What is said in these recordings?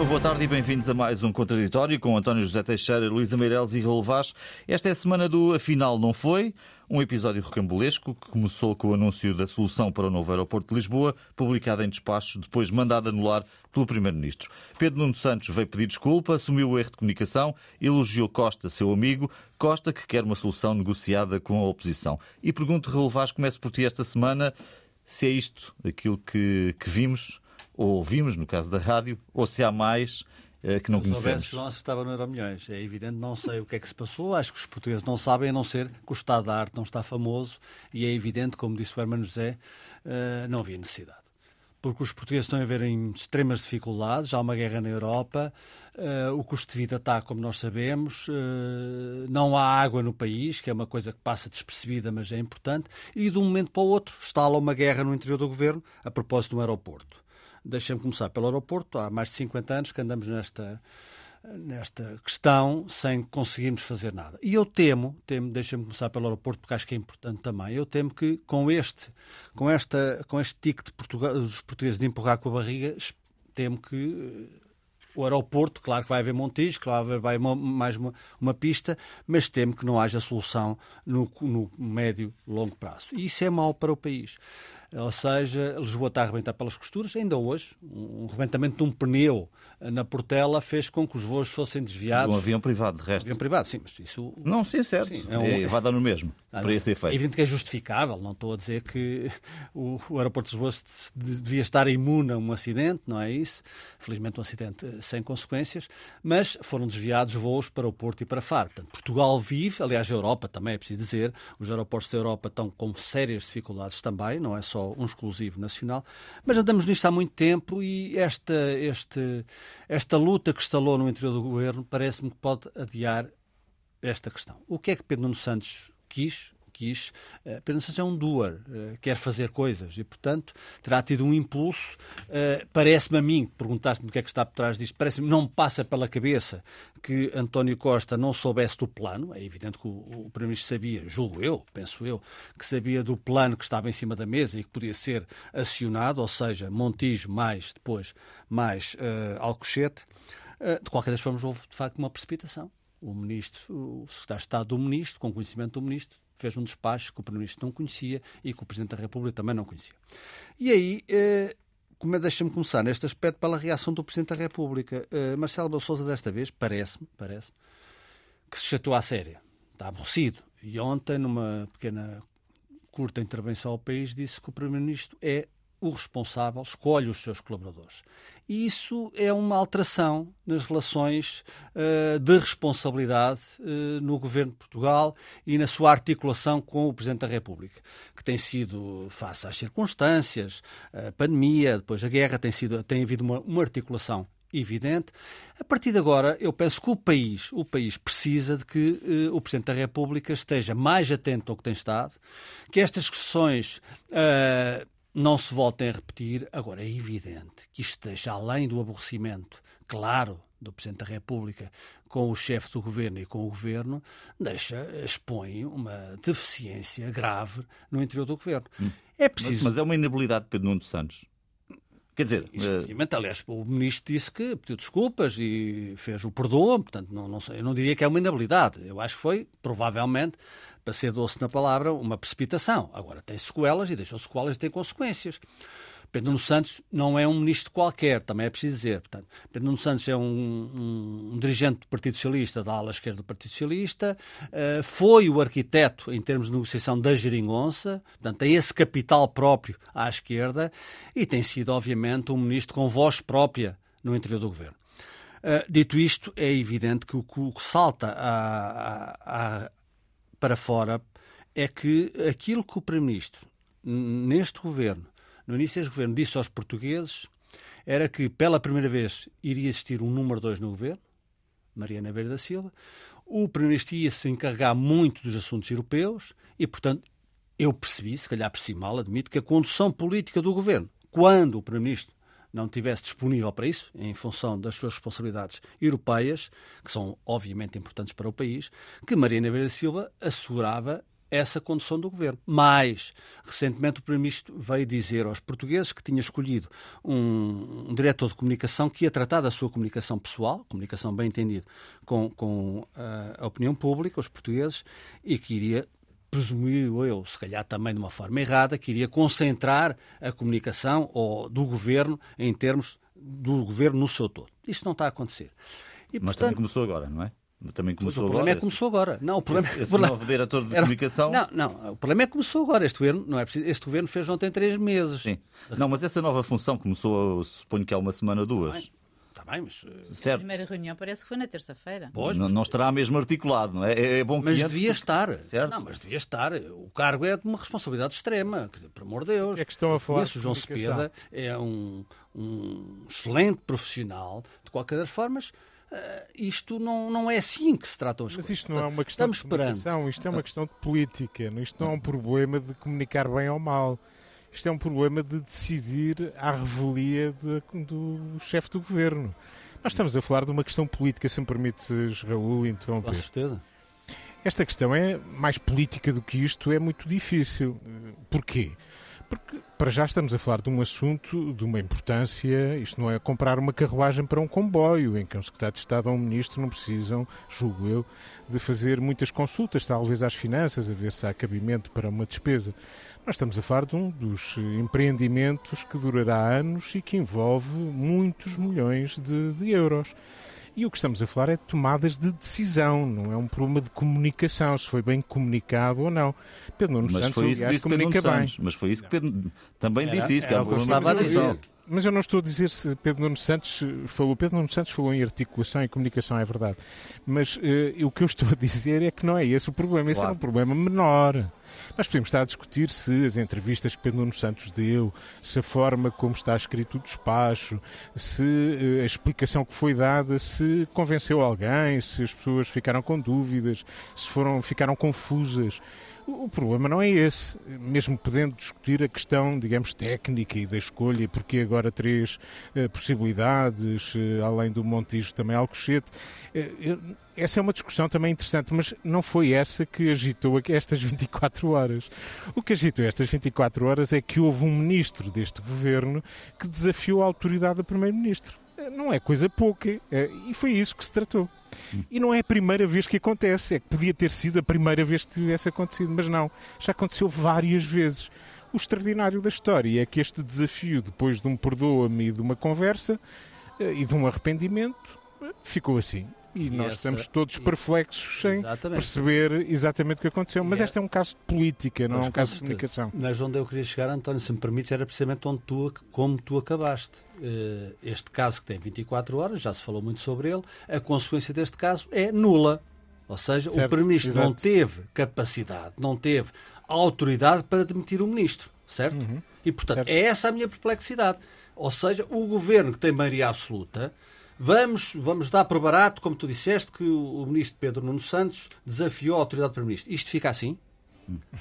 Viva, boa tarde e bem-vindos a mais um Contraditório com António José Teixeira, Luísa Meireles e Raul Vaz. Esta é a semana do Afinal Não Foi, um episódio rocambolesco que começou com o anúncio da solução para o novo aeroporto de Lisboa, publicado em despachos, depois mandado anular pelo Primeiro-Ministro. Pedro Nuno Santos veio pedir desculpa, assumiu o erro de comunicação, elogiou Costa, seu amigo, Costa que quer uma solução negociada com a oposição. E pergunto, Raul Vaz, começo por ti esta semana, se é isto aquilo que, que vimos ou ouvimos, no caso da rádio, ou se há mais eh, que não se conhecemos. Se não acertava no Euro Milhões. É evidente, não sei o que é que se passou. Acho que os portugueses não sabem, a não ser que o Estado da Arte não está famoso. E é evidente, como disse o Hermano José, eh, não havia necessidade. Porque os portugueses estão a ver em extremas dificuldades, há uma guerra na Europa, uh, o custo de vida está, como nós sabemos, uh, não há água no país, que é uma coisa que passa despercebida, mas é importante, e de um momento para o outro instala uma guerra no interior do governo a propósito do aeroporto. Deixem-me começar pelo aeroporto. Há mais de 50 anos que andamos nesta, nesta questão sem conseguirmos fazer nada. E eu temo, temo deixem-me começar pelo aeroporto porque acho que é importante também, eu temo que com este, com esta, com este tique de Portugal, dos portugueses de empurrar com a barriga, temo que o aeroporto, claro que vai haver Montijo, claro que vai haver mais uma, uma, pista, mas temo que não haja solução no, no médio, longo prazo. E isso é mau para o país. Ou seja, Lisboa está a arrebentar pelas costuras. Ainda hoje, um rebentamento de um pneu na Portela fez com que os voos fossem desviados. Um avião privado, de resto. Um avião privado, sim, mas isso. Não, sim, certo. Sim, é um... é, vai dar no mesmo, ah, para esse efeito. É evidente que é justificável, não estou a dizer que o, o aeroporto de Lisboa devia estar imune a um acidente, não é isso? Felizmente um acidente sem consequências, mas foram desviados voos para o Porto e para Faro. Portanto, Portugal vive, aliás, a Europa também é preciso dizer, os aeroportos da Europa estão com sérias dificuldades também, não é só um exclusivo nacional, mas andamos nisto há muito tempo e esta, este esta luta que estalou no interior do governo parece-me que pode adiar esta questão. O que é que Pedro Nuno Santos quis? Quis. Uh, é um doer, uh, quer fazer coisas e, portanto, terá tido um impulso. Uh, parece-me a mim, perguntaste-me o que é que está por trás disto, parece-me, não me passa pela cabeça que António Costa não soubesse do plano. É evidente que o, o Primeiro-Ministro sabia, julgo eu, penso eu, que sabia do plano que estava em cima da mesa e que podia ser acionado, ou seja, Montijo mais depois mais Alcochete. de qualquer das formas, houve de facto uma precipitação. O ministro, o secretário de Estado do ministro, com conhecimento do ministro, fez um despacho que o Primeiro-Ministro não conhecia e que o Presidente da República também não conhecia. E aí, eh, como é, deixa-me começar neste aspecto pela reação do Presidente da República. Eh, Marcelo Belo Souza, desta vez, parece-me, parece que se chateou à séria. Está aborrecido. E ontem, numa pequena, curta intervenção ao país, disse que o Primeiro-Ministro é o responsável escolhe os seus colaboradores. E isso é uma alteração nas relações uh, de responsabilidade uh, no governo de Portugal e na sua articulação com o Presidente da República, que tem sido, face às circunstâncias, a pandemia, depois a guerra, tem, sido, tem havido uma, uma articulação evidente. A partir de agora, eu penso que o país, o país precisa de que uh, o Presidente da República esteja mais atento ao que tem estado, que estas questões não se voltem a repetir. Agora, é evidente que isto deixa, além do aborrecimento, claro, do Presidente da República com o chefe do governo e com o governo, deixa, expõe uma deficiência grave no interior do governo. Hum. É preciso. Mas, mas, é uma inabilidade de Pedro Nuno Santos. Quer dizer, uh... aliás, o ministro disse que pediu desculpas e fez o perdão, portanto, não, não sei, eu não diria que é uma inabilidade. Eu acho que foi, provavelmente, para ser doce na palavra, uma precipitação. Agora, tem sequelas e deixou sequelas e tem consequências. Pedro Nuno Santos não é um ministro qualquer, também é preciso dizer. Portanto, Pedro Nuno Santos é um, um, dirigente do Partido Socialista, da ala esquerda do Partido Socialista, uh, foi o arquiteto, em termos de negociação, da geringonça, portanto, tem esse capital próprio à esquerda e tem sido, obviamente, um ministro com voz própria no interior do governo. Uh, dito isto, é evidente que o que salta a, a, a, para fora é que aquilo que o Primeiro-Ministro, neste governo, no início deste governo, disse aos portugueses era que, pela primeira vez, iria existir um número dois no governo, Mariana Verde da Silva. O Primeiro-Ministro ia se encarregar muito dos assuntos europeus e, portanto, eu percebi, se calhar por si mal, admito que a condução política do governo, quando o Primeiro-Ministro não estivesse disponível para isso, em função das suas responsabilidades europeias, que são obviamente importantes para o país, que Mariana da Silva assegurava essa condução do governo. Mas, recentemente, o Primeiro-Ministro veio dizer aos portugueses que tinha escolhido um, um, diretor de comunicação que ia tratar da sua comunicação pessoal, comunicação bem entendido, com, com uh, a opinião pública, os portugueses, e que iria presumiu eu, se calhar também de uma forma errada, que iria concentrar a comunicação ou, do governo em termos do governo no seu todo. Isto não está a acontecer. E, Mas portanto, também começou agora, não é? Também começou o problema agora. é que começou agora. Não, o problema, esse, esse novo diretor de era, comunicação. Não, não, o problema é que começou agora. Este governo, não é preciso, este governo fez ontem três meses. Sim. Não, mas essa nova função começou, suponho que há uma semana ou duas. Está bem, mas. Eh, certo. A primeira reunião parece que foi na terça-feira. Pois, não, não estará mesmo articulado, não é? É, é bom que Mas devia porque... estar. Certo? Não, mas devia estar. O cargo é de uma responsabilidade extrema. Quer dizer, por amor de Deus. É que estão a falar. Isso, o João Cepeda é um, um excelente profissional. De qualquer das formas. Uh, isto não, não é assim que se tratam as Mas coisas. Mas isto não é uma questão Estamos de comunicação, isto é uma questão de política. Isto não é um problema de comunicar bem ou mal. Isto é um problema de decidir à revelia de, do chefe do governo. Nós estamos a falar de uma questão política, se me permites, Raul, interromper. Com certeza. Esta questão é mais política do que isto, é muito difícil. Porquê? Porque para já estamos a falar de um assunto de uma importância, isto não é comprar uma carruagem para um comboio, em que um secretário de Estado ou um ministro não precisam, julgo eu, de fazer muitas consultas, talvez às finanças, a ver se há cabimento para uma despesa. Nós estamos a falar de um dos empreendimentos que durará anos e que envolve muitos milhões de, de euros. E o que estamos a falar é de tomadas de decisão, não é um problema de comunicação, se foi bem comunicado ou não. Pedro Nuno mas Santos, foi isso aliás, que comunica bem. Santos, mas foi isso que Pedro também era, disse isso, que era, era um problema de decisão. Mas eu não estou a dizer se Pedro Nuno Santos falou. Pedro Nuno Santos falou em articulação e comunicação, é verdade. Mas uh, o que eu estou a dizer é que não é esse o problema. Esse claro. é um problema menor. Nós podemos estar a discutir se as entrevistas que Pedro Nuno Santos deu, se a forma como está escrito o despacho, se uh, a explicação que foi dada, se convenceu alguém, se as pessoas ficaram com dúvidas, se foram, ficaram confusas. O problema não é esse, mesmo podendo discutir a questão, digamos, técnica e da escolha, porque agora três uh, possibilidades, uh, além do Montijo também Alcochete. Uh, essa é uma discussão também interessante, mas não foi essa que agitou estas 24 horas. O que agitou estas 24 horas é que houve um ministro deste governo que desafiou a autoridade do primeiro-ministro não é coisa pouca. É, e foi isso que se tratou. E não é a primeira vez que acontece, é que podia ter sido a primeira vez que tivesse acontecido, mas não. Já aconteceu várias vezes. O extraordinário da história é que este desafio, depois de um perdoa-me e de uma conversa eh, e de um arrependimento, ficou assim. E, e nós essa, estamos todos perplexos sem exatamente. perceber exatamente o que aconteceu. Mas é, este é um caso de política, não é um caso de comunicação. Mas onde eu queria chegar, António, se me permites, era precisamente onde tu, como tu acabaste. Eh, este caso que tem 24 horas, já se falou muito sobre ele, a consequência deste caso é nula. Ou seja, certo, o Primeiro-Ministro não teve capacidade, não teve autoridade para demitir o Ministro, certo? Uhum, e, portanto, certo. é essa a minha perplexidade. Ou seja, o Governo que tem maioria absoluta Vamos, vamos dar por barato, como tu disseste, que o, ministro Pedro Nuno Santos desafiou a autoridade do Primeiro-Ministro. Isto fica assim?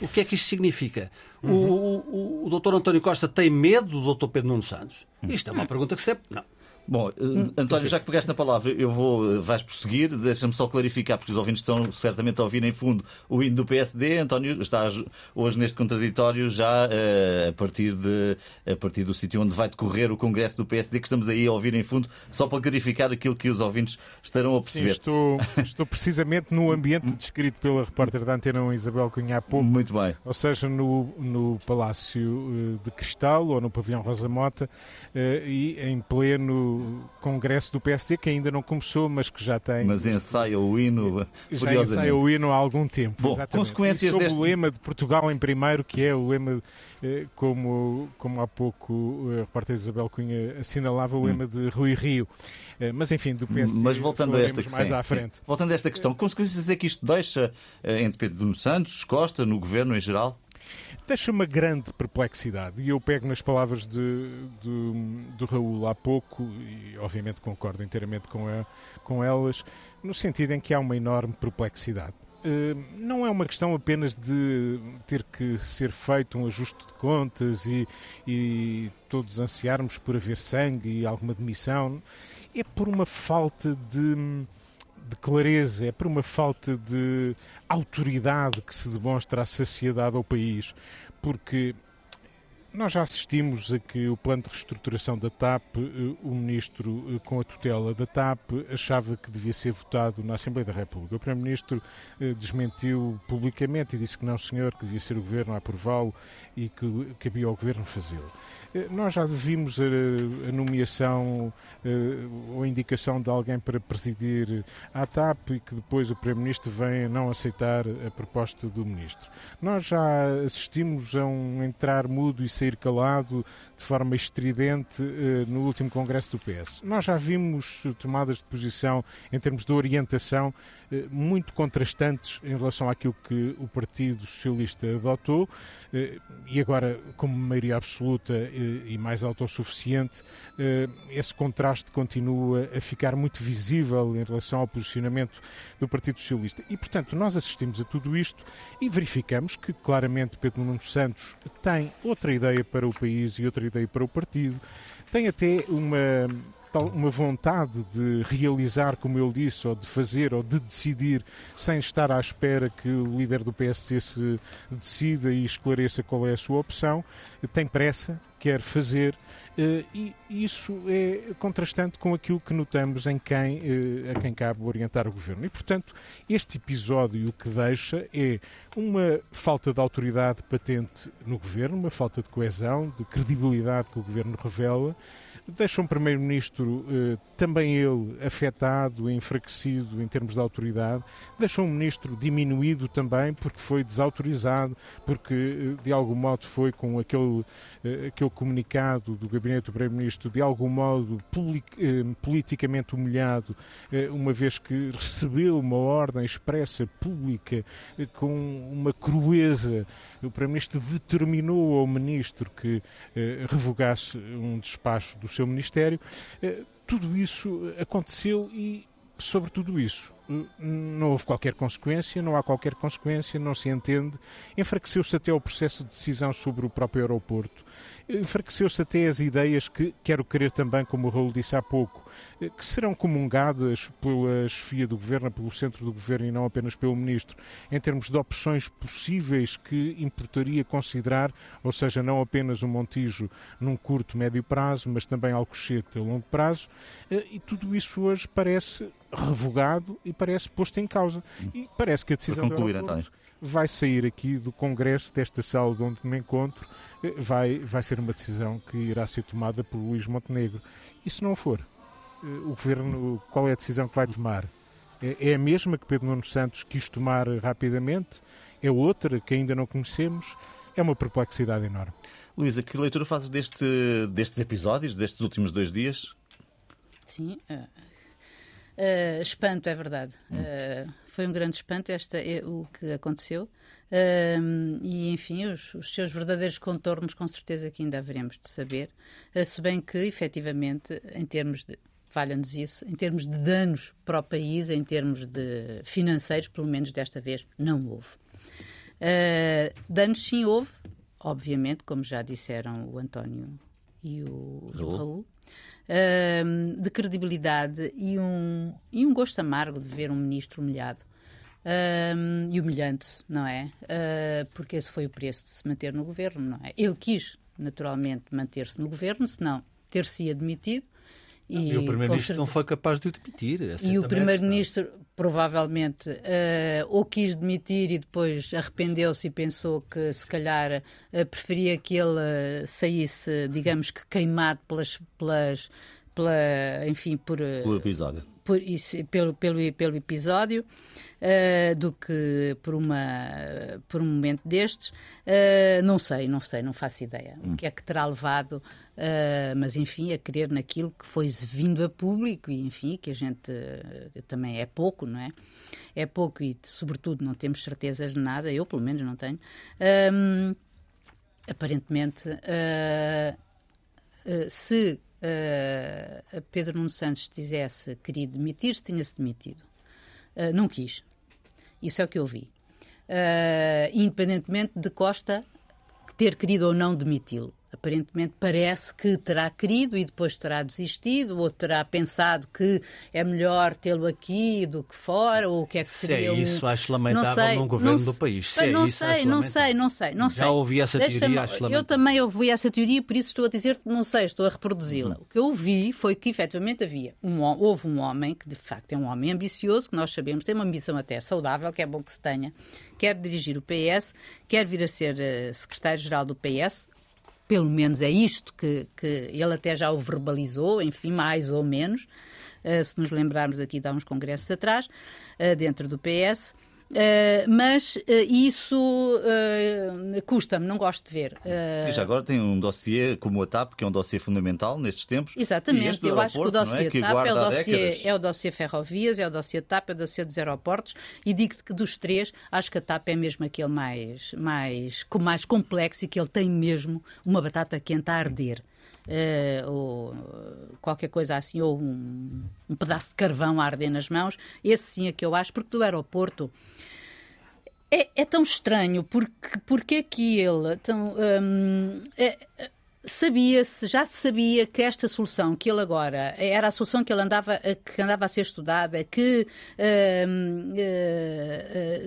O que é que isto significa? Uhum. O, o, o, doutor António Costa tem medo do doutor Pedro Nuno Santos? Isto é uma pergunta que sempre. Não. Bom, eh, António, já que pegaste na palavra, eu vou, eh, vais prosseguir. Deixa-me só clarificar, porque os ouvintes estão certamente a ouvir em fundo o hino do PSD. António, estás hoje neste contraditório já uh, a, partir de, a partir do sítio onde vai decorrer o Congresso do PSD, que estamos aí a ouvir em fundo, só para clarificar aquilo que os ouvintes estarão a perceber. Sim, estou, estou precisamente no ambiente descrito pela repórter da Antena 1 Isabel Cunha há pouco. Muito bem. Ou seja, no, no Palácio de Cristal ou no Pavilhão Rosa Mota uh, e em pleno congresso do PSD, que ainda não começou, mas que já tem. Mas ensaia o hino. Já ensaia o hino há algum tempo. Bom, exatamente. consequências e deste... o lema de Portugal em primeiro, que é o lema, eh, como, como há pouco a repórter Isabel Cunha assinalava, o lema hum. de Rui Rio. Eh, mas enfim, do PSD. Mas voltando a esta mais sim, à frente. Sim. Voltando a esta questão, consequências é que isto deixa eh, entre Pedro Nuno Santos, Costa, no governo em geral? Deixa uma grande perplexidade. E eu pego nas palavras de, de, de Raul há pouco, e obviamente concordo inteiramente com, a, com elas, no sentido em que há uma enorme perplexidade. Uh, não é uma questão apenas de ter que ser feito um ajuste de contas e, e todos ansiarmos por haver sangue e alguma demissão, é por uma falta de de clareza, é por uma falta de autoridade que se demonstra à sociedade ao país, porque nós já assistimos a que o plano de reestruturação da TAP, eh, o ministro eh, com a tutela da TAP achava que devia ser votado na Assembleia da República. O primeiro-ministro eh, desmentiu publicamente e disse que não, senhor, que devia ser o governo a aprová-lo e que cabia ao governo fazê-lo. Nós já vimos a, nomeação ou a indicação de alguém para presidir a TAP e que depois o primeiro-ministro vem a não aceitar a proposta do ministro. Nós já assistimos a um entrar mudo e sair calado de forma estridente eh, no último congresso do PS. Nós já vimos tomadas de posição em termos de orientação eh, muito contrastantes em relação àquilo que o Partido Socialista adotou eh, e agora, como maioria absoluta e mais autossuficiente, esse contraste continua a ficar muito visível em relação ao posicionamento do Partido Socialista. E, portanto, nós assistimos a tudo isto e verificamos que, claramente, Pedro Nuno Santos tem outra ideia ideia para o país e outra ideia para o partido. Tem até uma uma vontade de realizar, como ele disse, ou de fazer, ou de decidir, sem estar à espera que o líder do PSC se decida e esclareça qual é a sua opção. Tem pressa, quer fazer, eh, e isso é contrastante com aquilo que notamos em quem, eh, a quem cabe orientar o governo. E, portanto, este episódio o que deixa é uma falta de autoridade patente no governo, uma falta de coesão, de credibilidade que o governo revela deixa um Primeiro-Ministro eh, também ele afetado, enfraquecido em termos de autoridade, deixa um Ministro diminuído também porque foi desautorizado, porque de algum modo foi com aquele, eh, aquele comunicado do Gabinete do Primeiro-Ministro de algum modo politicamente humilhado, uma vez que recebeu uma ordem expressa, pública, com uma crueza. O Primeiro-Ministro determinou ao Ministro que revogasse um despacho do seu Ministério. Eh, tudo isso aconteceu e, sobre tudo isso, eh, não houve qualquer consequência, não há qualquer consequência, não se entende. Enfraqueceu-se até o processo de decisão sobre o próprio aeroporto enfraqueceu-se até as ideias que, quero crer também, como o Raul disse há pouco, eh, que serão comungadas pela chefia do governo, pelo centro do governo e não apenas pelo ministro, em termos de opções possíveis que importaria considerar, ou seja, não apenas o um Montijo num curto, médio prazo, mas também Alcochete a longo prazo, eh, e tudo isso hoje parece revogado e parece posto em causa. E parece que a decisão Para concluir, António vai sair aqui do Congresso, desta sala de onde me encontro, eh, vai, vai ser uma decisão que irá ser tomada por Luís Montenegro. E se não for, eh, o Governo, qual é a decisão que vai tomar? É, é a mesma que Pedro Nuno Santos quis tomar rapidamente? É outra que ainda não conhecemos? É uma perplexidade enorme. Luísa, que leitura fazes deste, destes episódios, destes últimos dois dias? Sim, uh, uh, espanto, é verdade. Hum. Uh, foi um grande espanto esta, é, o que aconteceu. e, enfim, os, os, seus verdadeiros contornos, com certeza que ainda haveremos de saber. Uh, se bem que, efetivamente, em termos de. Falha-nos isso, em termos de danos para o país, em termos de financeiros, pelo menos desta vez, não houve. Uh, danos sim houve, obviamente, como já disseram o António e o Raul. Raul de credibilidade e um, e um gosto amargo de ver um ministro humilhado. Um, e humilhante, não é? Uh, porque esse foi o preço de se manter no governo, não é? Ele quis, naturalmente, manter-se no governo, senão ter-se admitido. E, e o Primeiro-Ministro não foi capaz de o demitir. E o Primeiro-Ministro, provavelmente, uh, ou quis demitir e depois arrependeu-se e pensou que, se calhar, uh, preferia que ele saísse, digamos que queimado pelas. pelas pela, enfim, por, pelo episódio. Por isso, pelo, pelo, pelo episódio uh, do que por, uma, por um momento destes. Uh, não sei, não sei, não faço ideia. Hum. O que é que terá levado, uh, mas enfim, a crer naquilo que foi vindo a público e enfim, que a gente também é pouco, não é? É pouco e, sobretudo, não temos certezas de nada, eu pelo menos não tenho. Aparentemente, se Pedro Nuno Santos tivesse querido demitir-se, tinha-se demitido. Uh, não quis. Isso é o que eu vi. Uh, independentemente de Costa ter querido ou não demiti-lo. Aparentemente parece que terá querido e depois terá desistido, ou terá pensado que é melhor tê-lo aqui do que fora, ou o que é que seria. Se é isso, um... acho lamentável sei, num governo do país. Se não é sei, isso, não sei, não sei, não sei. Já ouvi essa teoria, acho lamentável. Eu também ouvi essa teoria, por isso estou a dizer que não sei, estou a reproduzi-la. Uhum. O que eu vi foi que efetivamente havia um, houve um homem que de facto é um homem ambicioso, que nós sabemos tem uma ambição até saudável, que é bom que se tenha, quer dirigir o PS, quer vir a ser uh, secretário-geral do PS, pelo menos é isto que, que ele até já o verbalizou, enfim, mais ou menos, uh, se nos lembrarmos aqui de há uns congressos atrás, uh, dentro do PS. Uh, mas uh, isso uh, custa-me, não gosto de ver. E já agora tem um dossiê como a TAP, que é um dossiê fundamental nestes tempos. Exatamente, eu acho que o dossiê é? TAP é o dossiê, é o dossiê ferrovias, é o dossiê TAP, é o dossiê dos aeroportos e digo-te que dos três, acho que a TAP é mesmo aquele mais, mais, mais complexo e que ele tem mesmo uma batata quente a arder. Uh, ou qualquer coisa assim, ou um, um, pedaço de carvão a arder nas mãos. Esse sim é que eu acho, porque do aeroporto é, é tão estranho, porque, porque é que ele. Tão, um, é, sabia-se, já se sabia que esta solução que ele agora era a solução que ele andava, que andava a ser estudada, que uh,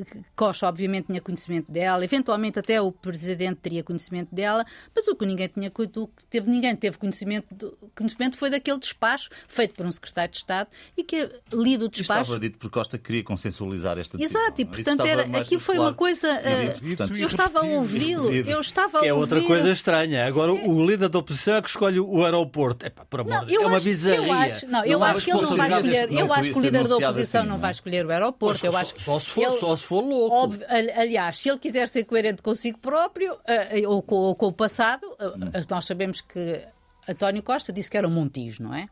uh, Costa obviamente tinha conhecimento dela, eventualmente até o presidente teria conhecimento dela, mas o que ninguém tinha o que teve, ninguém teve conhecimento, conhecimento foi daquele despacho feito por um secretário de Estado e que lido o despacho. Estava dito por Costa que queria consensualizar esta decisão. Exato, e portanto era, aqui foi uma coisa. Uh, eu estava a ouvi-lo, eu estava a ouvi-lo. É outra coisa estranha. Agora o líder da oposição é que escolhe o aeroporto. Epá, por amor de Deus, é uma bizarria. Eu acho, não, eu acho que ele não vai escolher. Eu acho que o líder da oposição assim, não vai escolher o aeroporto. Eu acho só, se for, ele, só se for louco. Óbvio, aliás, se ele quiser ser coerente consigo próprio uh, ou, com, ou, com, o passado, uh, nós sabemos que António Costa disse que era um Montijo, não é?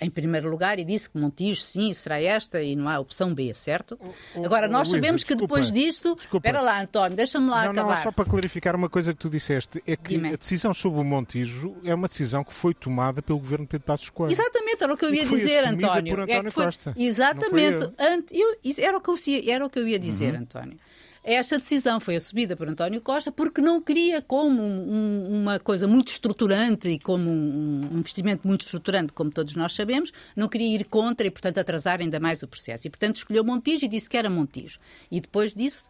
Em primeiro lugar e disse que Montijo, sim, será esta e não há opção B, certo? Oh, Agora, nós Luísa, sabemos que depois disto. Desculpa. Espera lá, António, deixa-me lá não, acabar. Não, só para clarificar uma coisa que tu disseste: é que Dime. a decisão sobre o Montijo é uma decisão que foi tomada pelo governo de Pedro Passos Coelho. Exatamente, era o que eu ia dizer, António. Por António é foi, Costa. Exatamente. Eu, era, o que eu, era o que eu ia dizer, uhum. António. Esta decisão foi assumida por António Costa porque não queria, como um, uma coisa muito estruturante e como um, um, investimento muito estruturante, como todos nós sabemos, não queria ir contra e, portanto, atrasar ainda mais o processo. E, portanto, escolheu Montijo e disse que era Montijo. E depois disse,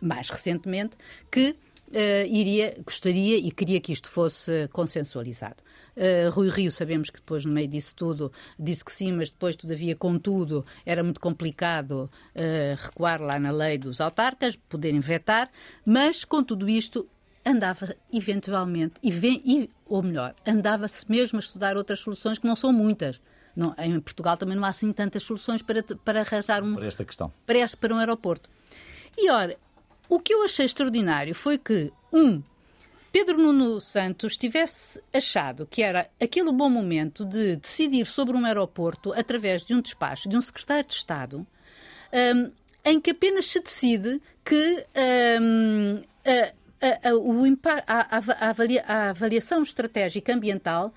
mais recentemente, que uh, iria, gostaria e queria que isto fosse consensualizado. Uh, Rui Rio, sabemos que depois, no meio disso tudo, disse que sim, mas depois, todavia, contudo, era muito complicado uh, recuar lá na lei dos autarcas, poderem vetar, mas com tudo isto andava eventualmente, e, vem, e ou melhor, andava-se mesmo a estudar outras soluções que não são muitas. Não, em Portugal também não há assim tantas soluções para, para arranjar um. Para esta questão. Para, este, para um aeroporto. E ora, o que eu achei extraordinário foi que, um, Pedro Nuno Santos tivesse achado que era aquele bom momento de decidir sobre um aeroporto através de um despacho de um secretário de Estado, um, em que apenas se decide que um, a, a, a, a, avaliação estratégica ambiental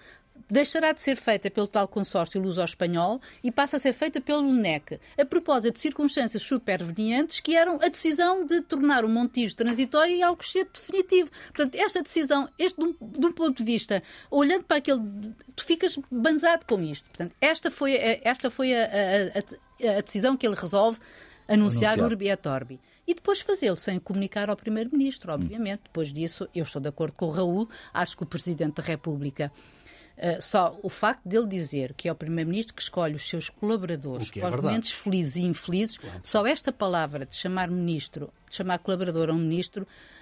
deixará de ser feita pelo tal consórcio luso-espanhol e passa a ser feita pelo NEC, a propósito de circunstâncias supervenientes que eram a decisão de tornar o Montijo transitório e Alcochete definitivo. Portanto, esta decisão, este de um, de um, ponto de vista, olhando para aquele, tu ficas banzado com isto. Portanto, esta foi, a, esta foi a, a, a decisão que ele resolve anunciar, anunciar. Urbi et Orbi e depois fazê-lo sem comunicar ao Primeiro-Ministro, obviamente. Depois disso, eu estou de acordo com o Raul, acho que o Presidente da República Uh, só o facto dele dizer que é o Primeiro-Ministro que escolhe os seus colaboradores, é momentos felizes e infelizes, claro. só esta palavra de chamar ministro, de chamar colaborador a um ministro, eh,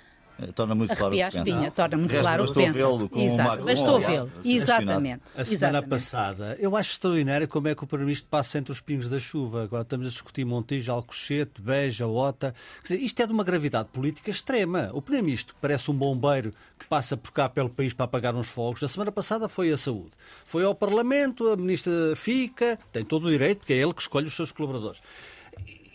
torna muito claro o que pensa. torna muito claro o que pensa. Exato, mas estou a vê-lo. Exatamente. A semana Exatamente. passada, eu acho extraordinário como é que o Primeiro-Ministro passa entre os pingos da chuva. Agora estamos a discutir Montijo, Alcochete, Beja, Ota. Quer dizer, isto é de uma gravidade política extrema. O Primeiro-Ministro parece um bombeiro que passa por cá pelo país para apagar uns fogos. A semana passada foi a saúde. Foi ao Parlamento, a Ministra fica, tem todo o direito, porque é ele que escolhe os seus colaboradores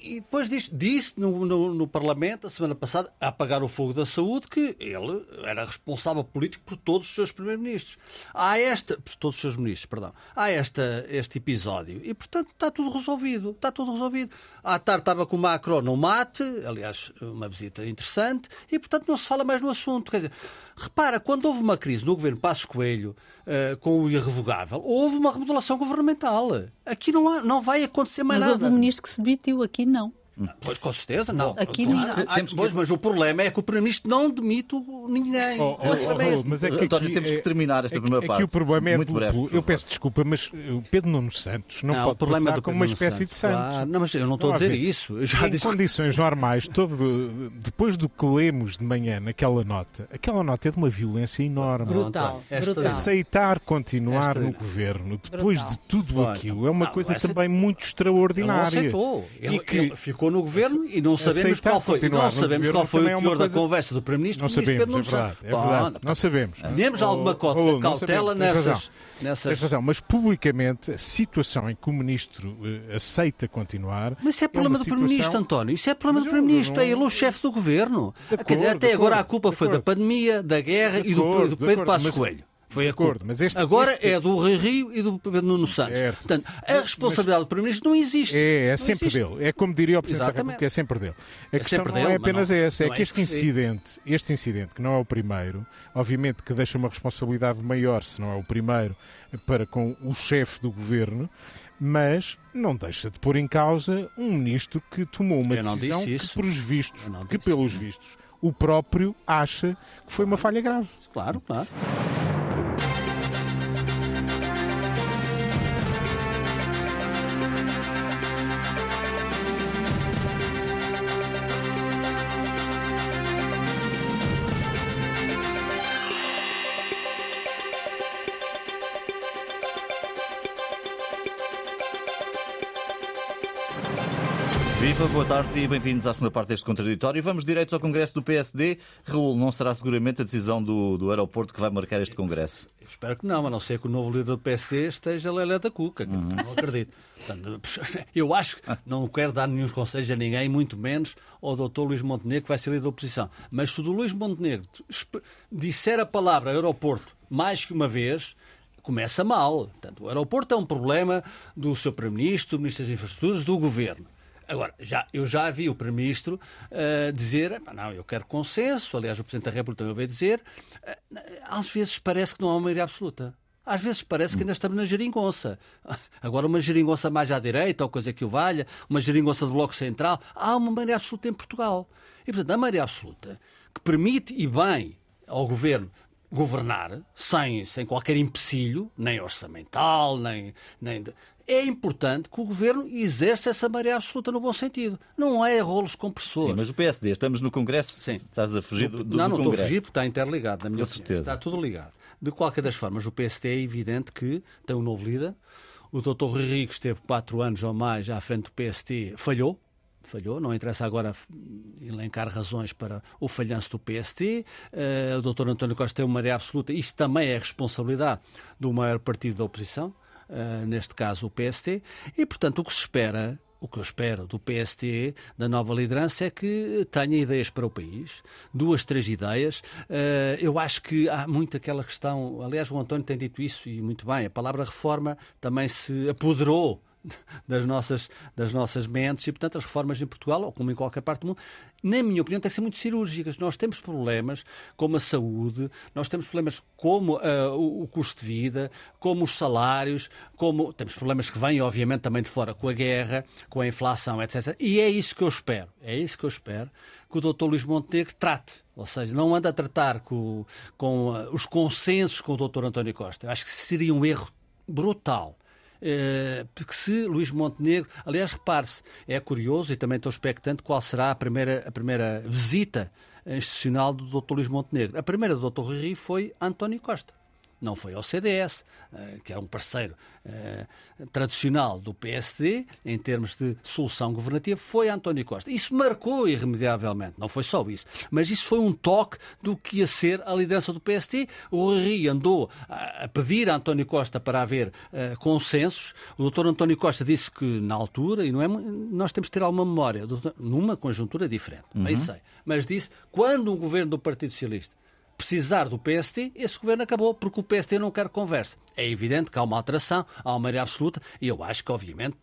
e depois disse no, no, no, Parlamento, a semana passada, a apagar o fogo da saúde, que ele era responsável político por todos os seus primeiros-ministros. Há esta, por todos os seus ministros, perdão. Há esta, este episódio e, portanto, está tudo resolvido. Está tudo resolvido. À tarde estava com o Macron no mate, aliás, uma visita interessante, e, portanto, não se fala mais no assunto. Quer dizer, repara, quando houve uma crise no governo Passos Coelho, uh, com o irrevogável, houve uma remodelação governamental. Aqui não, há, não vai acontecer mais Mas nada. Mas houve um ministro que se demitiu, aqui não. Pois, com certeza, não. Aqui não. Temos pois, mas o problema é que o Primeiro-Ministro não demite ninguém. Oh, oh, oh, mas é que António, temos que terminar esta é, primeira é parte. que o problema é Muito breve, Eu peço desculpa, mas o Pedro Nuno Santos não, não pode problema passar como uma espécie Santos, de Santos. Claro. Não, mas eu não estou não, a dizer isso. Eu já em disse... condições normais, todo, depois do que lemos de manhã naquela nota, aquela nota é de uma violência enorme. Brutal. brutal. Aceitar continuar Esta... no governo, depois brutal. de tudo aquilo, é uma coisa também muito extraordinária. Ele aceitou. Ele, que... ele ficou no governo e não sabemos qual foi, não sabemos qual foi o teor é coisa... da conversa do Primeiro-Ministro. Não sabemos, é verdade, é verdade. Não sabemos. Temos alguma cautela nessas, nessas... Tens razão, mas publicamente a situação em que o Ministro uh, aceita continuar... Mas isso é problema é do Primeiro-Ministro, António. Isso é problema do Primeiro-Ministro. Não... É ele o chefe do Governo. Acordo, Até agora a culpa foi da pandemia, da guerra e do, do Pedro Passos Coelho. Foi acordo, mas este, Agora este... é do Rui Rio e do Pedro Nuno Santos. Certo. Portanto, a responsabilidade mas... do Primeiro-Ministro não existe. É, é sempre existe. dele. É como diria o Presidente Exatamente. da República, é sempre dele. A é questão não dele, é apenas não, essa, é que é este incidente, este incidente, que não é o primeiro, obviamente que deixa uma responsabilidade maior, se não é o primeiro, para com o chefe do governo, mas não deixa de pôr em causa um ministro que tomou uma decisão que, pelos vistos, que pelos vistos, o próprio acha que foi uma falha grave. Claro, claro. Tarde e bem-vindos à segunda parte deste contraditório. Vamos direto ao Congresso do PSD. Raul, não será seguramente a decisão do, do aeroporto que vai marcar este Congresso? Eu espero que não, a não ser que o novo líder do PSD esteja Lelé da Cuca, que uhum. não acredito. Portanto, eu acho que não quero dar nenhum conselhos a ninguém, muito menos ao doutor Luís Montenegro, que vai ser líder da oposição. Mas se o Luís Montenegro disser a palavra aeroporto mais que uma vez, começa mal. Portanto, o aeroporto é um problema do seu Primeiro-Ministro, do Ministro das Infraestruturas, do Governo. Agora, já, eu já vi o Primeiro-Ministro uh, dizer, não, eu quero consenso, aliás, o Presidente da República também veio dizer, uh, às vezes parece que não há uma maioria absoluta. Às vezes parece que ainda estamos na geringonça. Agora, uma geringonça mais à direita, ou coisa que o valha, uma geringonça do Bloco Central, há uma maioria absoluta em Portugal. E, portanto, a maioria absoluta, que permite e bem ao Governo governar sem, sem qualquer empecilho, nem orçamental, nem, nem de, é importante que o governo exerça essa maioria absoluta no bom sentido. Não é rolos compressores. Sim, mas o PSD, estamos no Congresso, Sim. estás a fugir do, do Não, não estou a fugir porque está interligado, na minha opinião. Está tudo ligado. De qualquer das formas, o PSD é evidente que tem um novo líder. O Dr. Rui que esteve quatro anos ou mais à frente do PST, falhou, falhou, não interessa agora elencar razões para o falhanço do PST. Uh, eh, o Dr. António Costa tem uma maioria absoluta, isso também é responsabilidade do maior partido da oposição, uh, neste caso o PST, e portanto o que se espera o que eu espero do PST, da nova liderança, é que tenha ideias para o país, duas, três ideias. Eh, eu acho que há muito aquela questão, aliás, o António tem dito isso e muito bem, a palavra reforma também se apoderou das nossas, das nossas mentes e, portanto, as reformas em Portugal, ou como em qualquer parte do mundo, na minha opinião, têm que ser muito cirúrgicas. Nós temos problemas como a saúde, nós temos problemas como uh, o, o, custo de vida, como os salários, como temos problemas que vêm, obviamente, também de fora, com a guerra, com a inflação, etc. E é isso que eu espero, é isso que eu espero que o Dr. Luís Montenegro trate. Ou seja, não anda a tratar com, com uh, os consensos com o Dr. António Costa. Eu acho que seria um erro brutal porque se Luís Montenegro, aliás, repare-se, é curioso e também estou expectante qual será a primeira, a primeira visita institucional do Dr. Luís Montenegro. A primeira do Dr. Rui foi António Costa. Não foi ao CDS, que era um parceiro tradicional do PSD, em termos de solução governativa, foi António Costa. Isso marcou irremediavelmente, não foi só isso, mas isso foi um toque do que ia ser a liderança do PSD. O Rui andou a pedir a António Costa para haver uh, consensos. O doutor António Costa disse que, na altura, e não é, nós temos que ter alguma memória, numa conjuntura diferente, uhum. sei, mas disse quando um governo do Partido Socialista precisar do PST, esse governo acabou, porque o PST não quer conversa. É evidente que há uma alteração, há uma maioria absoluta, e eu acho que, obviamente,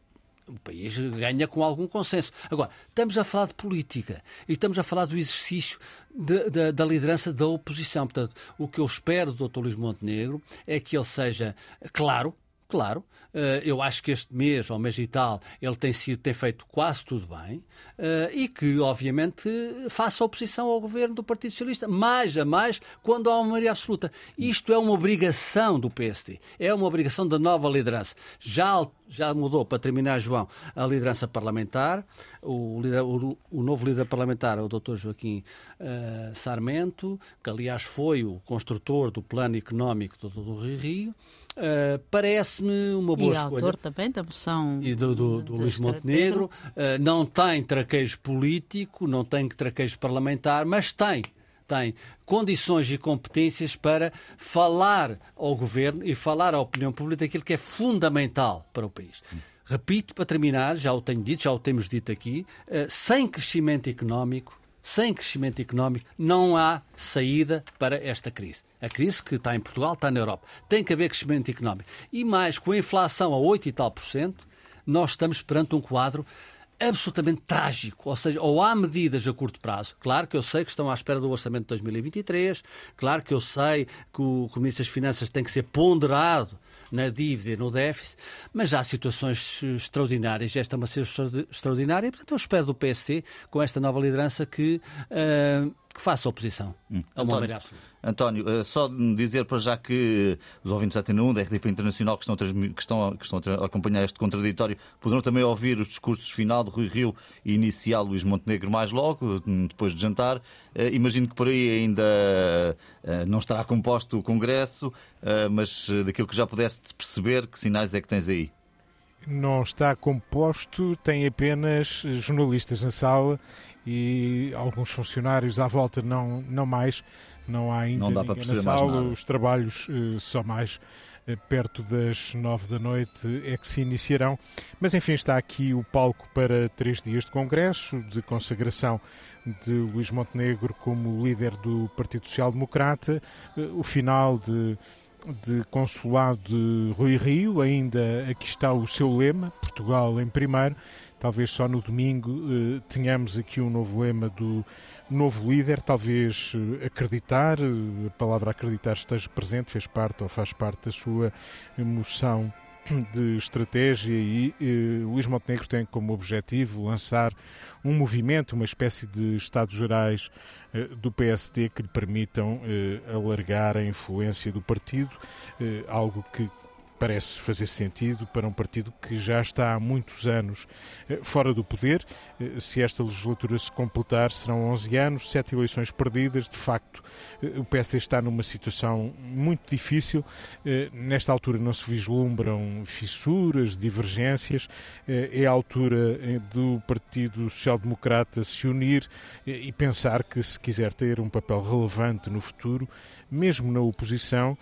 o país ganha com algum consenso. Agora, estamos a falar de política e estamos a falar do exercício de, de, da liderança da oposição. Portanto, o que eu espero do Dr. Luís Montenegro é que ele seja claro, Claro, eh, eu acho que este mês, ou mês e tal, ele tem, sido, tem feito quase tudo bem eh, e que, obviamente, faça oposição ao governo do Partido Socialista, mais a mais, quando há uma maioria absoluta. Isto é uma obrigação do PSD, é uma obrigação da nova liderança. Já, já mudou, para terminar, João, a liderança parlamentar. O, o, o novo líder parlamentar é o Dr. Joaquim uh, Sarmento, que, aliás, foi o construtor do plano económico do, do Rio Rio. Uh, Parece-me uma boa e escolha. autor também da moção e do, do, do Luís Montenegro. Uh, não tem traquejo político, não tem traquejo parlamentar, mas tem tem condições e competências para falar ao governo e falar à opinião pública daquilo que é fundamental para o país. Repito, para terminar, já o tenho dito, já o temos dito aqui, uh, sem crescimento económico sem crescimento económico, não há saída para esta crise. A crise que está em Portugal está na Europa. Tem que haver crescimento económico. E mais, com a inflação a 8 e tal por cento, nós estamos perante um quadro absolutamente trágico. Ou seja, ou há medidas a curto prazo. Claro que eu sei que estão à espera do orçamento de 2023, claro que eu sei que o, que o Ministro das Finanças tem que ser ponderado na dívida e no déficit, mas há situações extraordinárias. Esta é uma situação extraordinária e, portanto, eu espero do PSD, com esta nova liderança, que. Uh, que faça oposição hum. a uma António, António, eh, só dizer para já que os ouvintes da Antena 1, da RDP Internacional, que estão, que, estão, que estão a acompanhar este contraditório, poderão também ouvir os discursos final de Rui Rio e inicial Luís Montenegro mais logo, depois de jantar. Eh, imagino que por aí ainda eh, não estará composto o Congresso, mas daquilo que já pudeste perceber, que sinais é que tens aí? Não está composto, tem apenas jornalistas na sala e alguns funcionários à volta, não, não mais. Não há ainda não ninguém na sala. Os trabalhos uh, só mais uh, perto das nove da noite é que se iniciarão. Mas enfim, está aqui o palco para três dias de congresso, de consagração de Luís Montenegro como líder do Partido Social Democrata, o final de de consulado de Rui Rio, ainda aqui está o seu lema, Portugal em primeiro, Talvez só no domingo eh, tenhamos aqui um novo lema do novo líder, talvez eh, acreditar, eh, a palavra acreditar esteja presente, fez parte ou faz parte da sua emoção de estratégia e eh, Luís Montenegro tem como objetivo lançar um movimento, uma espécie de Estados Gerais eh, do PSD que lhe permitam eh, alargar a influência do partido, algo que parece fazer sentido para um partido que já está há muitos anos eh, fora do poder. Eh, se esta legislatura se completar, serão 11 anos, sete eleições perdidas. De facto, eh, o PSD está numa situação muito difícil. Nesta altura não se vislumbram fissuras, divergências. É a altura do Partido Social Democrata se unir e pensar que, se quiser ter um papel relevante no futuro, mesmo na oposição,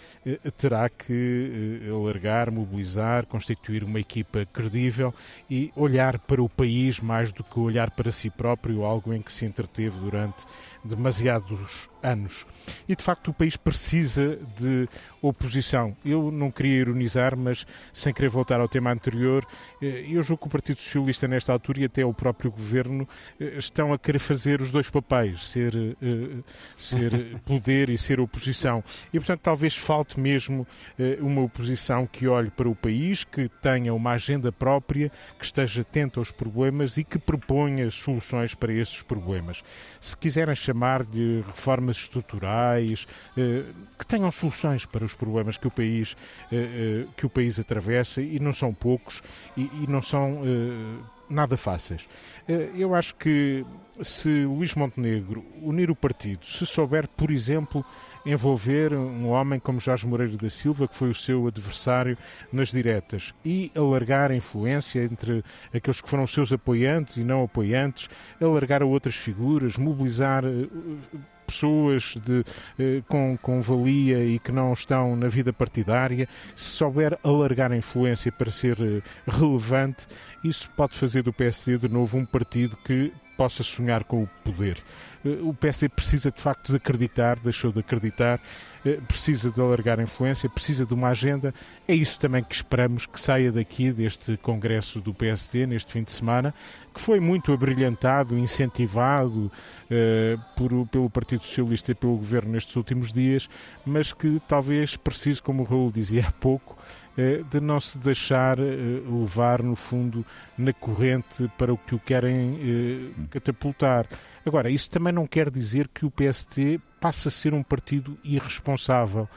terá que alargar mobilizar, constituir uma equipa credível e olhar para o país mais do que olhar para si próprio, algo em que se entreteve durante demasiados anos. E de facto o país precisa de oposição. Eu não queria ironizar, mas sem querer voltar ao tema anterior, eh, eu julgo que o Partido Socialista, nesta altura, e até o próprio governo, eh, estão a querer fazer os dois papéis, ser, eh, ser poder e ser oposição. E portanto talvez falte mesmo uma oposição que olhe para o país, que tenha uma agenda própria, que esteja atenta aos problemas e que proponha soluções para esses problemas. Se quiserem chamar de reformas estruturais, eh, que tenham soluções para os problemas que o país, eh, eh, que o país atravessa, e não são poucos, e, não são nada fáceis. Eh, eu acho que se Luís Montenegro unir o partido, se souber, por exemplo, envolver um homem como Jorge Moreira da Silva, que foi o seu adversário nas diretas, e alargar a influência entre aqueles que foram seus apoiantes e não apoiantes, alargar a outras figuras, mobilizar eh, pessoas de, eh, com, com valia e que não estão na vida partidária, se souber alargar a influência para ser eh, relevante, isso pode fazer do PSD de novo um partido que possa sonhar com o poder. Eh, o PSD precisa de facto de acreditar, deixou de acreditar, precisa de alargar a influência, precisa de uma agenda. É isso também que esperamos que saia daqui deste congresso do PSD neste fim de semana, que foi muito abrilhantado, incentivado uh, por, pelo Partido Socialista e pelo Governo nestes últimos dias, mas que talvez precise, como o Raul dizia há pouco, eh, de não se deixar eh, levar, no fundo, na corrente para o que o querem eh, catapultar. Agora, isso também não quer dizer que o PST passe a ser um partido irresponsável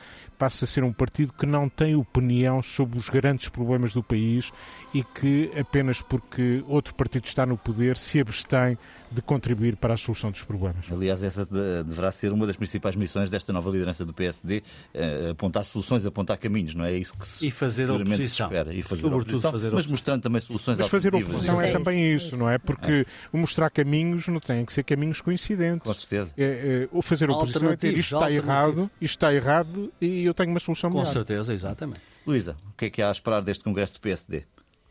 passa a ser um partido que não tem opinião sobre os grandes problemas do país e que, apenas porque outro partido está no poder, se abstém de contribuir para a solução dos problemas. Aliás, essa deverá ser uma das principais missões desta nova liderança do PSD, eh, apontar soluções, apontar caminhos, não é? é isso que se e fazer oposição. espera. E fazer Sobretudo oposição, fazer mas mostrando também soluções Mas fazer oposição é também isso, não é? Porque é. mostrar caminhos não tem que ser caminhos coincidentes. Com certeza. É, é, fazer oposição é ter isto está errado, isto está errado e eu tenho uma solução melhor. Com certeza, exatamente. Luísa, o que é que há a esperar deste Congresso do PSD? Uh,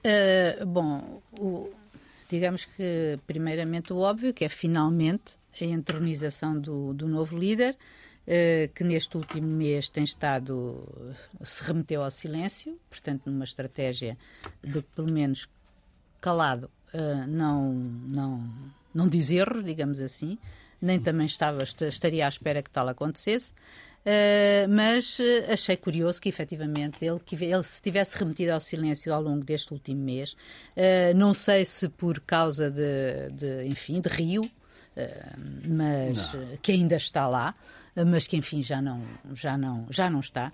eh, bom, o, digamos que, primeiramente, o óbvio, que é finalmente a entronização do, do novo líder, uh, que neste último mês tem estado, se remeteu ao silêncio, portanto, numa estratégia de, pelo menos, calado, uh, não, não, não diz erros, digamos assim, nem também estava, estaria à espera que tal acontecesse. Uh, mas uh, achei curioso que efetivamente ele, que ele se tivesse remetido ao silêncio ao longo deste último mês, uh, não sei se por causa de, de enfim, de Rio, mas não. que ainda está lá, mas que enfim já não, já não, já não está,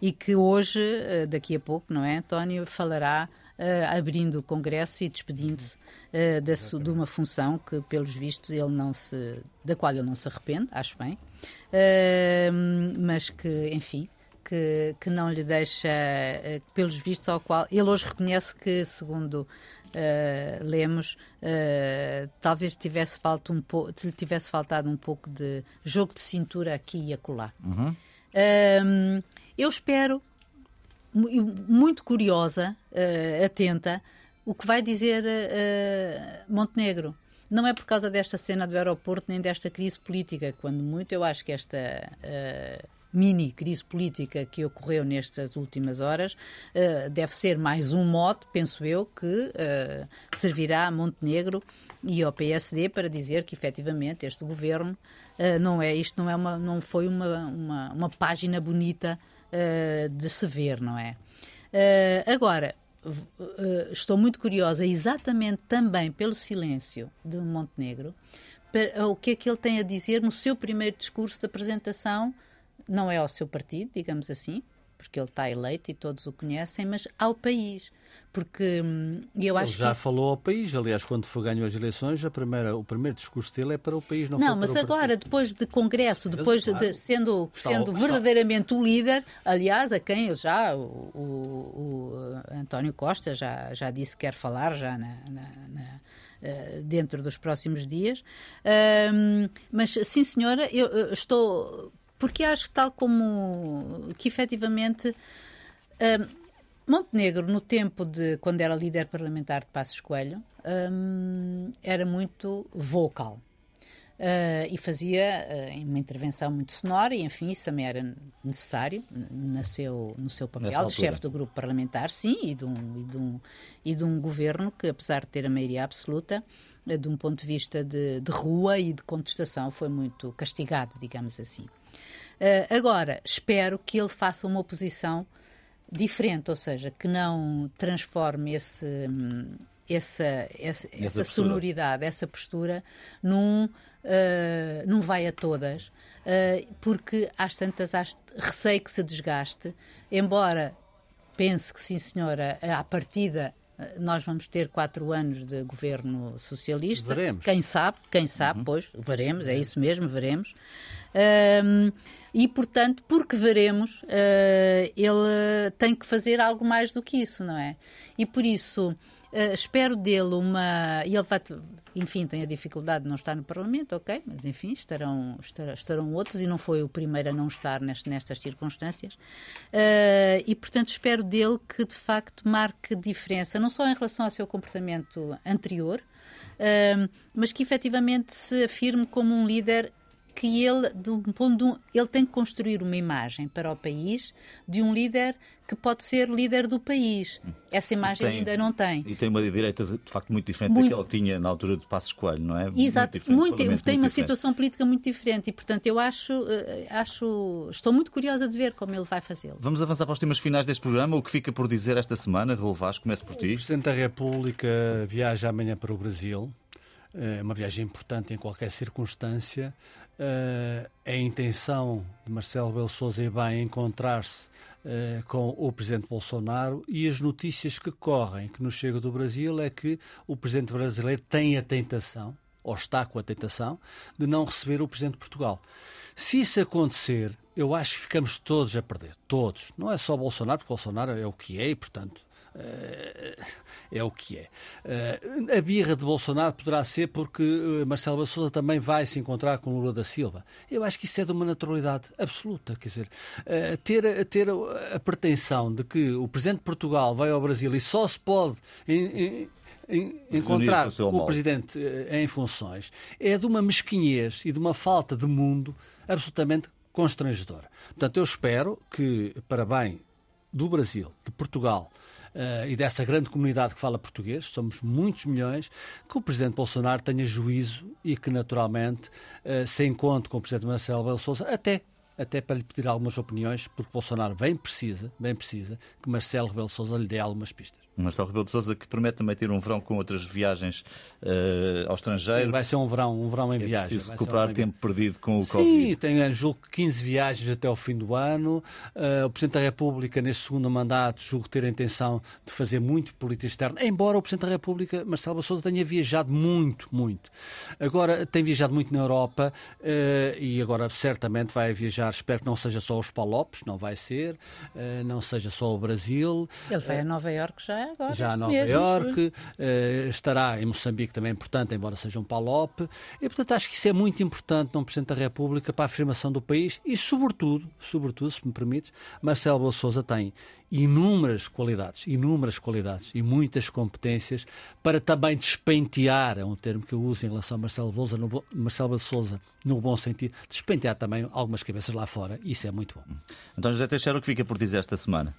e que hoje, daqui a pouco, não é, António, falará uh, abrindo o Congresso e despedindo-se uh, de uma função que, pelos vistos, ele não se, da qual ele não se arrepende, acho bem, mas que, enfim, que, que não lhe deixa, pelos vistos, ao qual ele hoje reconhece que, segundo Uh, lemos, uh, talvez tivesse, falta um lhe tivesse faltado um pouco de jogo de cintura aqui e acolá. Uhum. Uh, eu espero muito curiosa, atenta, o que vai dizer Montenegro. Não é por causa desta cena do aeroporto nem desta crise política, quando muito eu acho que esta uh, mini crise política que ocorreu nestas últimas horas uh, deve ser mais um mote, penso eu, que uh, servirá a Montenegro e ao PSD para dizer que efetivamente este governo uh, não é isto não é uma não foi uma, uma, uma página bonita de se ver, não é? Agora, estou muito curiosa, exatamente também pelo silêncio de Montenegro, para, o que é que ele tem a dizer no seu primeiro discurso de apresentação, não é ao seu partido, digamos assim, porque ele está eleito e todos o conhecem, mas ao país. Porque hum, eu acho ele já que... falou ao país, aliás, quando foi ganhou as eleições, a primeira, o primeiro discurso dele é para o país, não, não mas agora, depois de Congresso, depois claro. de sendo, sendo verdadeiramente o líder, aliás, a quem já o, o, o, António Costa já, já disse que quer falar já na, na, na Uh, dentro dos próximos dias. Uh, mas, sim, senhora, eu, eu estou porque acho tal como que efetivamente um, Montenegro, no tempo de quando era líder parlamentar de Passos Coelho, um, era muito vocal. Uh, e fazia uh, uma intervenção muito sonora e enfim isso também era necessário nasceu no seu papel de chefe do grupo parlamentar sim e de, um, e, de um, e de um governo que apesar de ter a maioria absoluta uh, de um ponto de vista de, de, rua e de contestação foi muito castigado digamos assim Uh, agora, espero que ele faça uma oposição diferente, ou seja, que não transforme esse, essa, essa, essa sonoridade, essa postura num, uh, num vai a todas, uh, porque às tantas às, receio que se desgaste, embora pense que sim senhora, à partida nós vamos ter quatro anos de governo socialista. Veremos. Quem sabe, quem sabe, uhum. pois, veremos, é isso mesmo, veremos. E, portanto, porque veremos, uh, ele tem que fazer algo mais do que isso, não é? E por isso Uh, espero dele uma. E ele vai, enfim, tem a dificuldade de não estar no Parlamento, ok, mas enfim, estarão, estarão, estarão outros e não foi o primeiro a não estar neste, nestas circunstâncias. Uh, e, portanto, espero dele que de facto marque diferença, não só em relação ao seu comportamento anterior, uh, mas que efetivamente se afirme como um líder que ele, do ponto ele tem que construir uma imagem para o país de um líder que pode ser líder do país. Essa imagem tem, ainda não tem. E tem uma direita de, facto muito diferente muito, daquela que tinha na altura de Passos Coelho, não é? Exato, muito, muito tem uma situação política muito diferente e, portanto, eu acho, eh, acho, estou muito curiosa de ver como ele vai fazê-lo. Vamos avançar para os temas finais deste programa. O que fica por dizer esta semana, Raul Vaz, comece por ti. O Presidente da República viaja amanhã para o Brasil. É uma viagem importante em qualquer circunstância. Uh, a intenção de Marcelo Belo Souza é bem encontrar-se uh, com o presidente Bolsonaro e as notícias que correm, que nos chega do Brasil, é que o presidente brasileiro tem a tentação, ou está com a tentação, de não receber o presidente de Portugal. Se isso acontecer, eu acho que ficamos todos a perder. Todos. Não é só Bolsonaro, porque Bolsonaro é o que é e, portanto, eh, é o que é. Eh, a birra de Bolsonaro poderá ser porque eh, Marcelo Sousa também vai se encontrar com Lula da Silva. Eu acho que isso é de uma naturalidade absoluta. Quer dizer, ter, ter a pretensão de que o Presidente de Portugal vai ao Brasil e só se pode. Em, em, encontrar com o, Presidente em funções é de uma mesquinhez e de uma falta de mundo absolutamente constrangedora. Portanto, eu espero que, para bem do Brasil, de Portugal, e dessa grande comunidade que fala português, somos muitos milhões, que o Presidente Bolsonaro tenha juízo e que, naturalmente, uh, se encontre com o Presidente Marcelo Belo Souza, até até para lhe pedir algumas opiniões, porque Bolsonaro bem precisa, bem precisa, que Marcelo Rebelo Sousa lhe dê algumas pistas. Marcelo Rebelo de Sousa que promete também ter um verão com outras viagens uh, ao estrangeiro. Sim, vai ser um verão, um verão em é viagem. Preciso recuperar um tempo perdido com o Sim, Covid. Sim, tem, julgo, 15 viagens até ao fim do ano. Uh, o Presidente da República, neste segundo mandato, julgo ter a intenção de fazer muito política externa, embora o Presidente da República, Marcelo Rebelo de Sousa, tenha viajado muito, muito. Agora, tem viajado muito na Europa uh, e agora certamente vai viajar, espero que não seja só os Palopes, não vai ser, não seja só o Brasil. Ele vai a Nova Iorque já agora. Já a Nova Iorque, uh, estará em Moçambique também, importante, embora seja um PALOP. E, portanto, acho que isso é muito importante num Presidente da República para a afirmação do país e, sobretudo, sobretudo, se me permites, Marcelo Belo Souza tem inúmeras qualidades, inúmeras qualidades e muitas competências para também despentear, é um termo que eu uso em relação a Marcelo Souza, no, Marcelo Souza, no bom sentido, despentear também algumas cabeças lá fora, isso é muito bom. Então, José Teixeira, o que fica por dizer esta semana?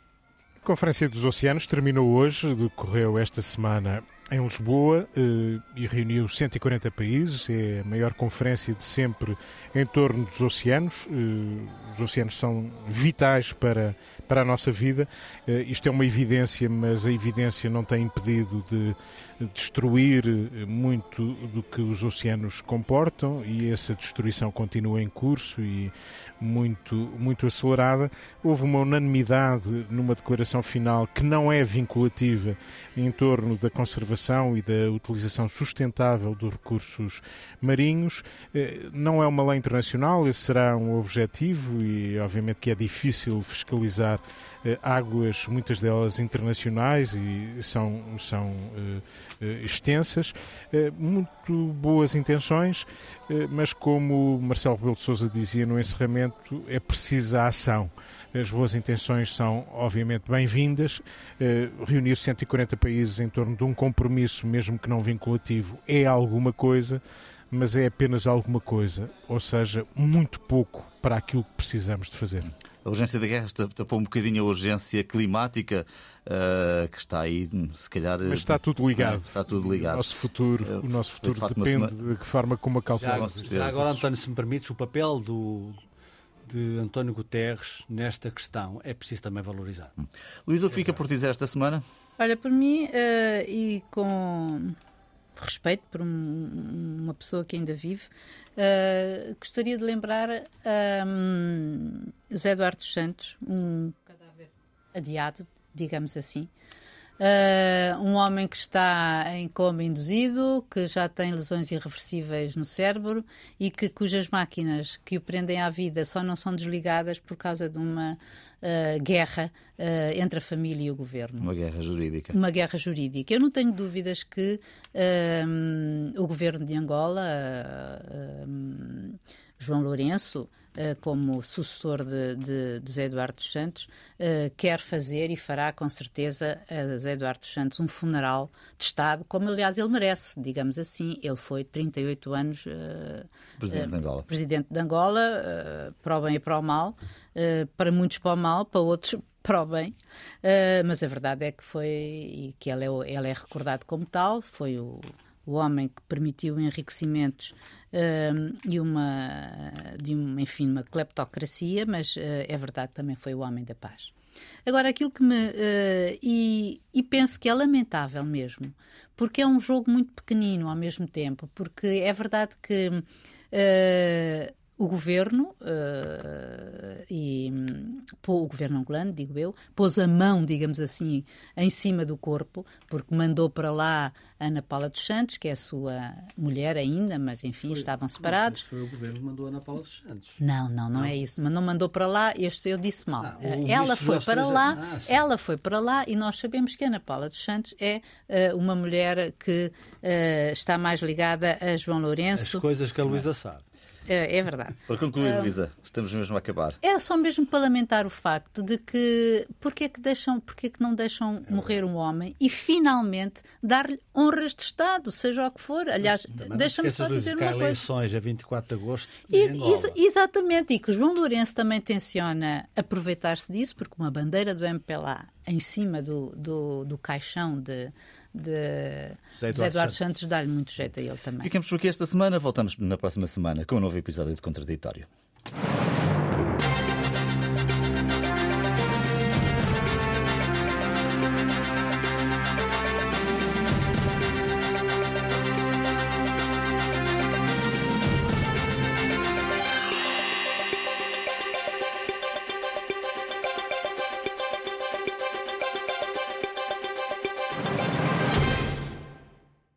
A Conferência dos Oceanos terminou hoje, decorreu esta semana em Lisboa eh, e reuniu 140 países. É a maior conferência de sempre em torno dos oceanos. Eh, os oceanos são vitais para, para a nossa vida. Eh, isto é uma evidência, mas a evidência não tem impedido de destruir muito do que os oceanos comportam e essa destruição continua em curso e muito, muito acelerada. Houve uma unanimidade numa declaração final que não é vinculativa em torno da conservação e da utilização sustentável dos recursos marinhos. Eh, não é uma lei internacional, esse será um objetivo e, obviamente, que é difícil fiscalizar eh, águas, muitas delas internacionais e são, são extensas. Uh, muito boas intenções, uh, mas como Marcelo Rebelo de Sousa dizia no encerramento, é precisa ação. As boas intenções são, obviamente, bem-vindas. reunir 140 países em torno de um compromisso, mesmo que não vinculativo, é alguma coisa, mas é apenas alguma coisa, ou seja, muito pouco para aquilo que precisamos de fazer. A urgência da guerra tapou um bocadinho a urgência climática uh, que está aí, se calhar. Mas está tudo ligado. está tudo ligado. O nosso futuro, uh, o nosso futuro depende de que forma como a calculamos. Já, já agora, António, se me permites, o papel do, de António Guterres nesta questão é preciso também valorizar. Hum. Luís, o que fica por dizer esta semana? Olha, por mim, uh, e com respeito por um, uma pessoa que ainda vive, uh, gostaria de lembrar um, Zé Eduardo Santos, um cadáver adiado, digamos assim, Uh, um homem que está em coma induzido, que já tem lesões irreversíveis no cérebro e que cujas máquinas que o prendem à vida só não são desligadas por causa de uma uh, guerra uh, entre a família e o governo. Uma guerra jurídica. Uma guerra jurídica. Eu não tenho dúvidas que o governo de Angola, João Lourenço, eh, como sucessor de, de, de José Eduardo dos Santos, uh, quer fazer e fará com certeza a José Eduardo dos Santos um funeral de Estado, como aliás ele merece, digamos assim. Ele foi 38 anos uh, presidente de Angola, presidente de Angola para o bem e para o mal, para muitos para o mal, para outros para o bem, mas a verdade é que foi, e que ele é, ele é recordado como tal, foi o, o homem que permitiu enriquecimentos uh, e uma, de uma, enfim, uma cleptocracia, mas uh, é verdade que também foi o homem da paz. Agora, aquilo que me. Uh, e, e, penso que é lamentável mesmo, porque é um jogo muito pequenino ao mesmo tempo, porque é verdade que. Uh, o governo uh, e pô, o governo angolano, digo eu, pôs a mão, digamos assim, em cima do corpo, porque mandou para lá Ana Paula dos Santos, que é a sua mulher ainda, mas enfim, foi, estavam separados. foi o governo que mandou Ana Paula dos Santos. Não, não, não, não, é isso. Mas não mandou para lá, este eu disse mal. Ah, ela foi para lá, ah, ela foi para lá e nós sabemos que Ana Paula dos Santos é uh, uma mulher que uh, está mais ligada a João Lourenço. As coisas que a Luísa sabe. É, é verdade. Para concluir, uh, Luísa, estamos mesmo a acabar. É só mesmo para lamentar o facto de que porque é que, deixam, porque é que não deixam é morrer um homem e finalmente dar-lhe honras de Estado, seja o que for. Aliás, deixa-me só dizer uma coisa. eleições a 24 de agosto. E, ex exatamente, e que o João Lourenço também tenciona aproveitar-se disso, porque uma bandeira do MPLA em cima do, do, do caixão de de José Eduardo, José Eduardo Santos, dá-lhe muito jeito a ele também. Ficamos por aqui esta semana, voltamos na próxima semana com um novo episódio de Contraditório.